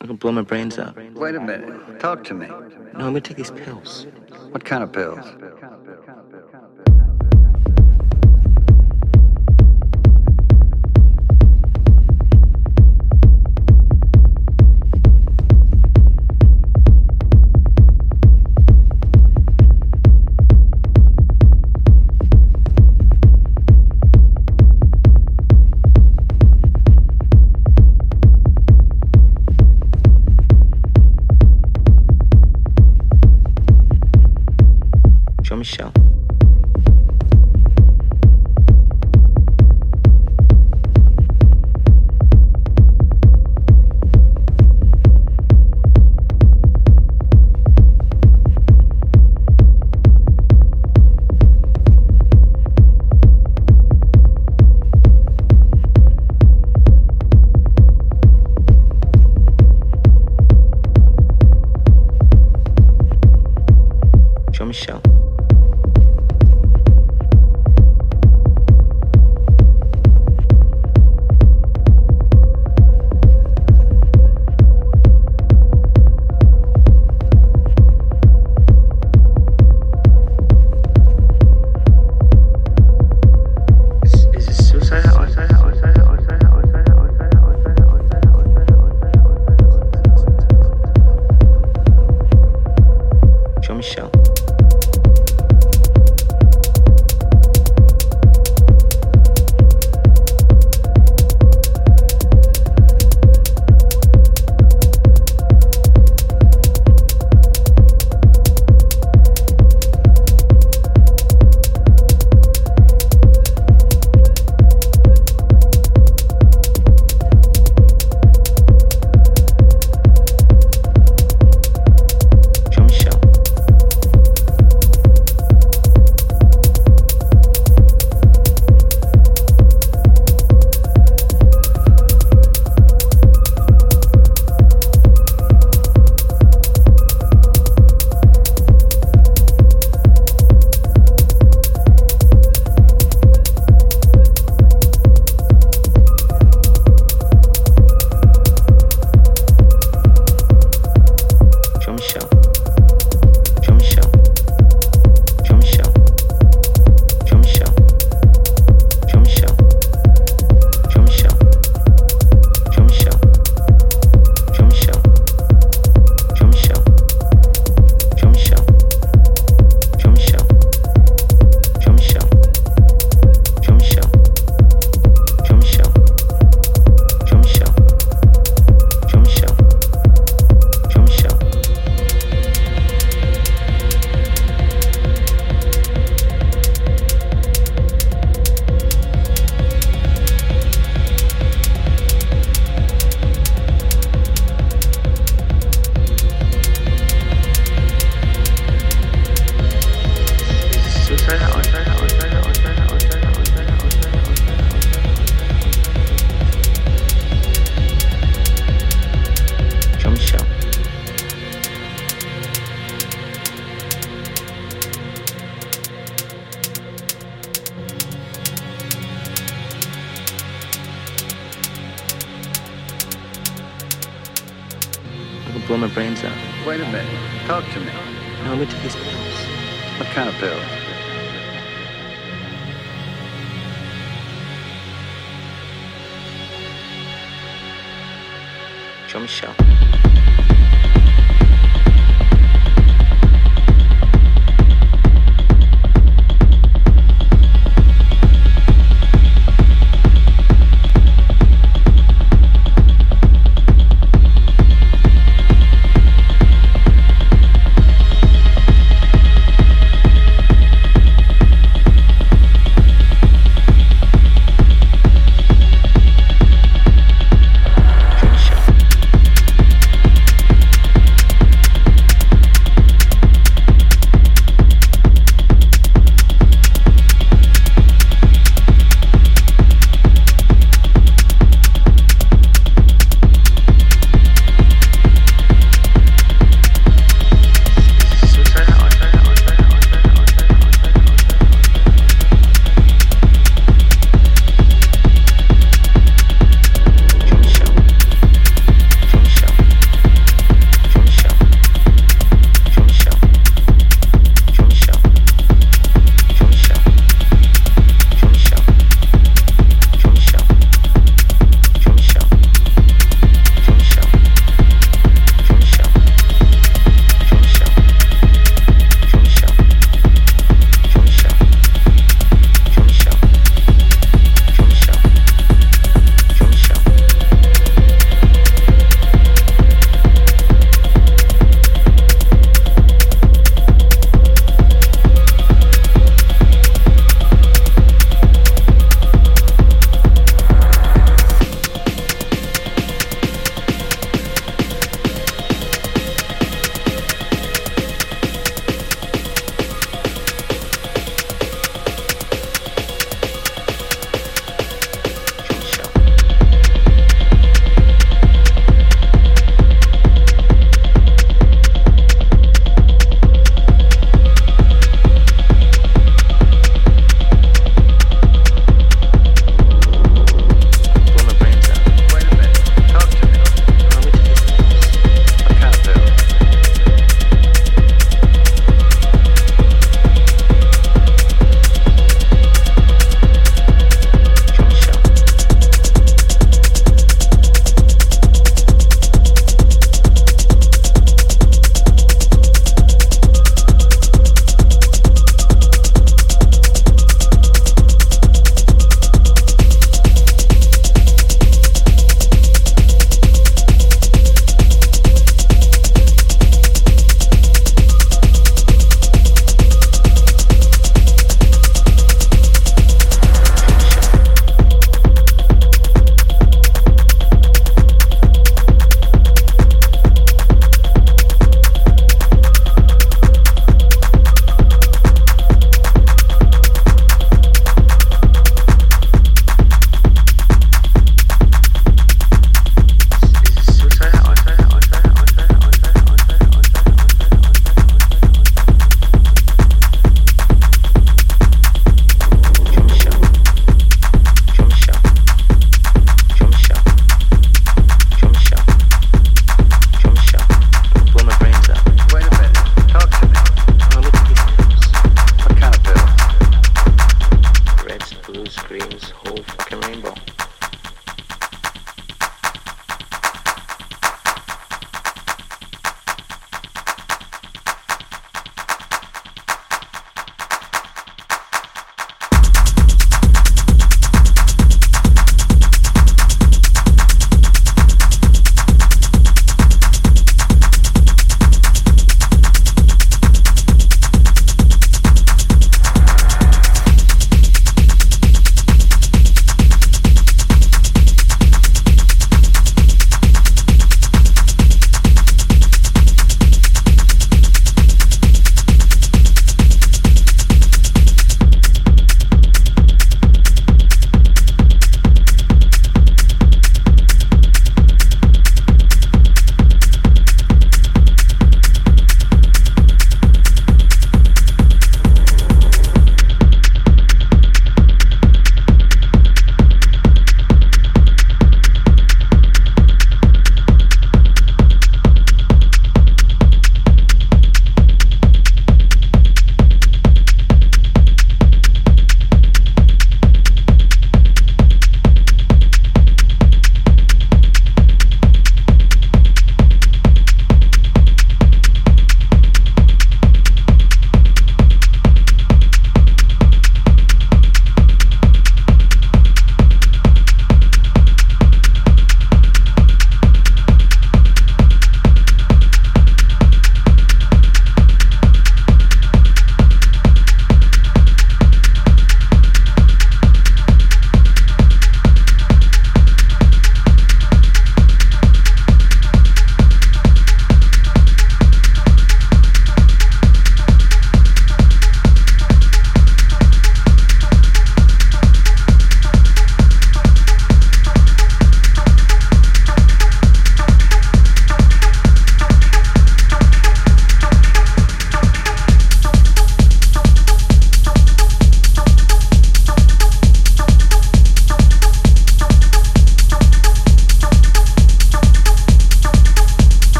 I can blow my brains out. Wait a minute. Talk to me. No, I'm gonna take these pills. What kind of pills? no chão. Michel.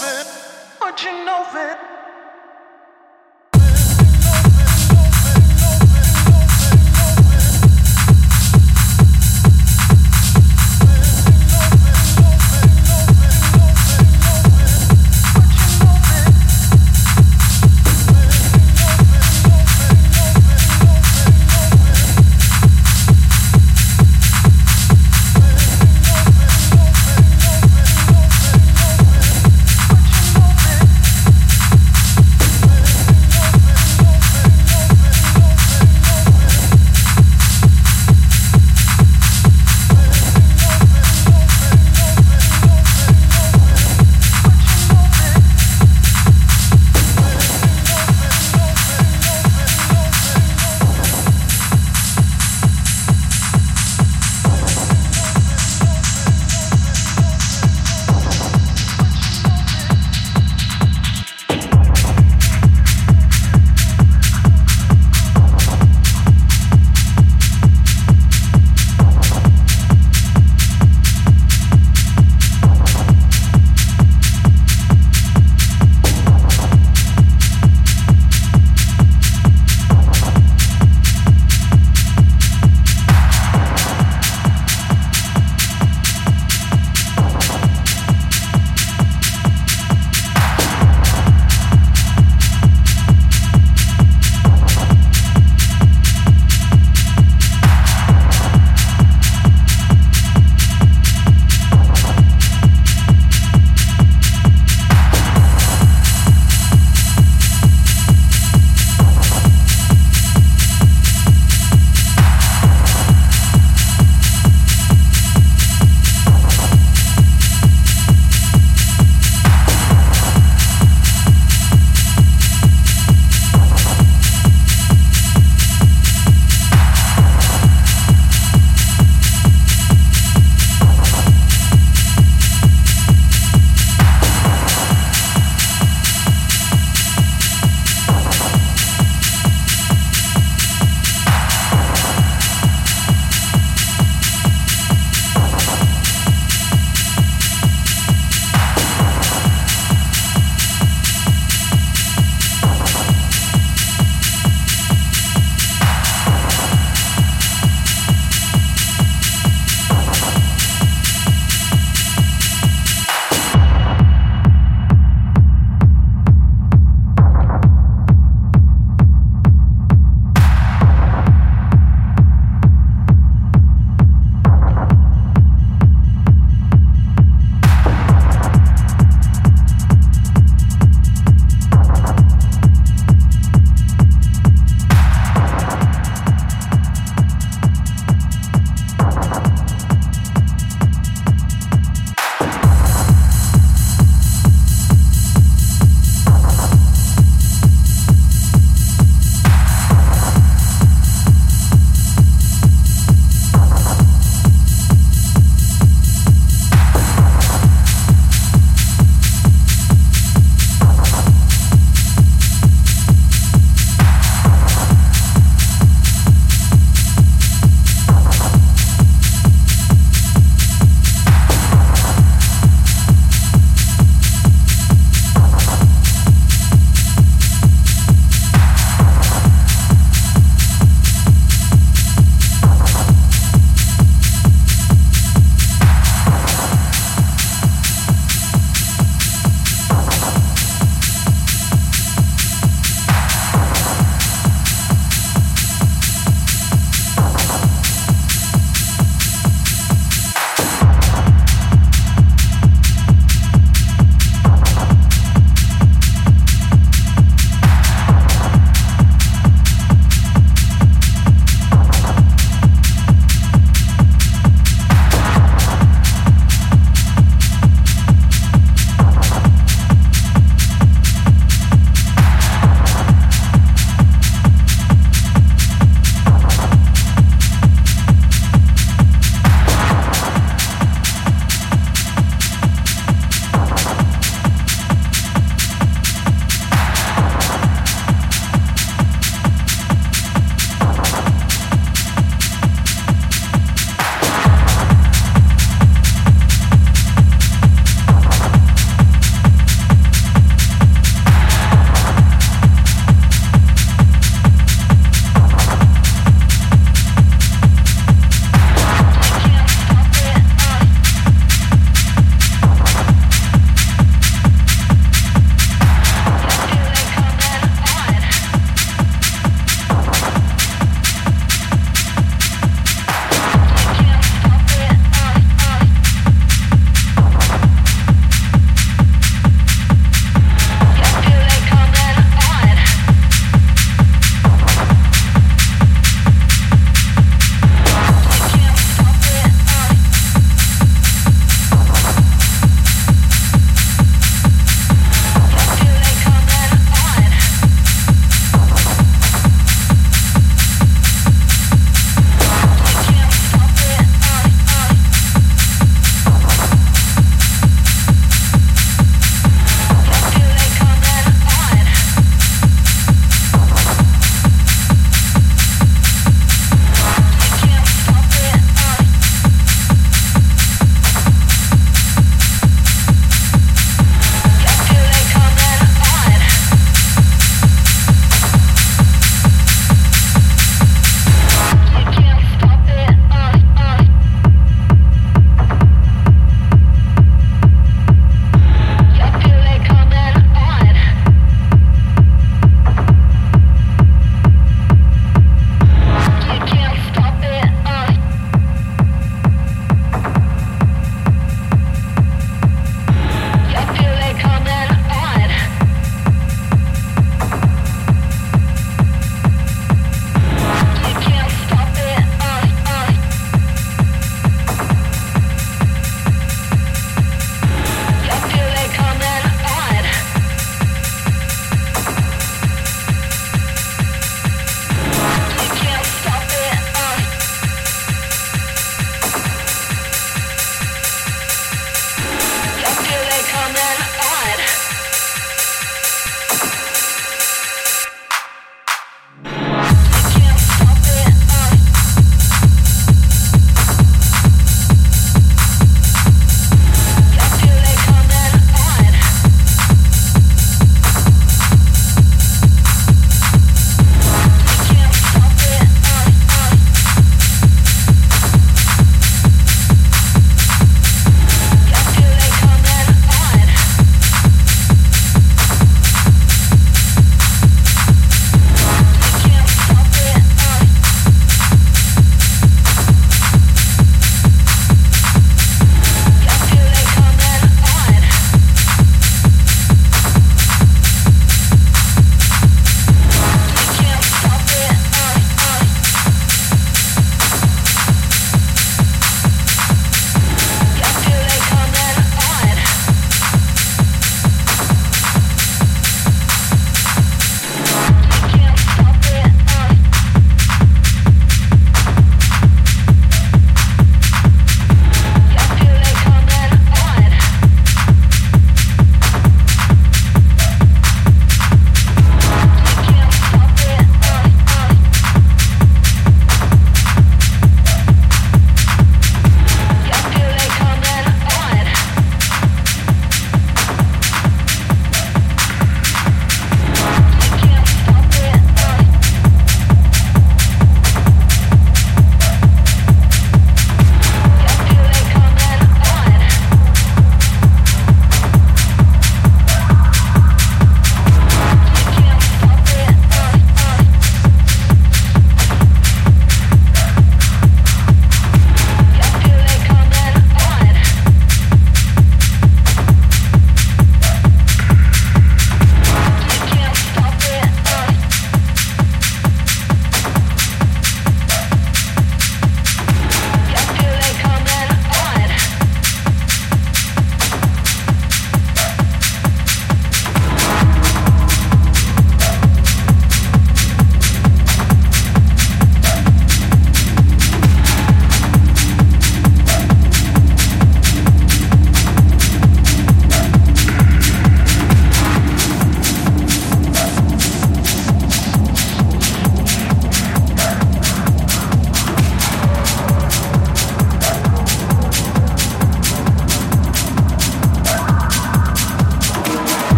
it? Would you know it?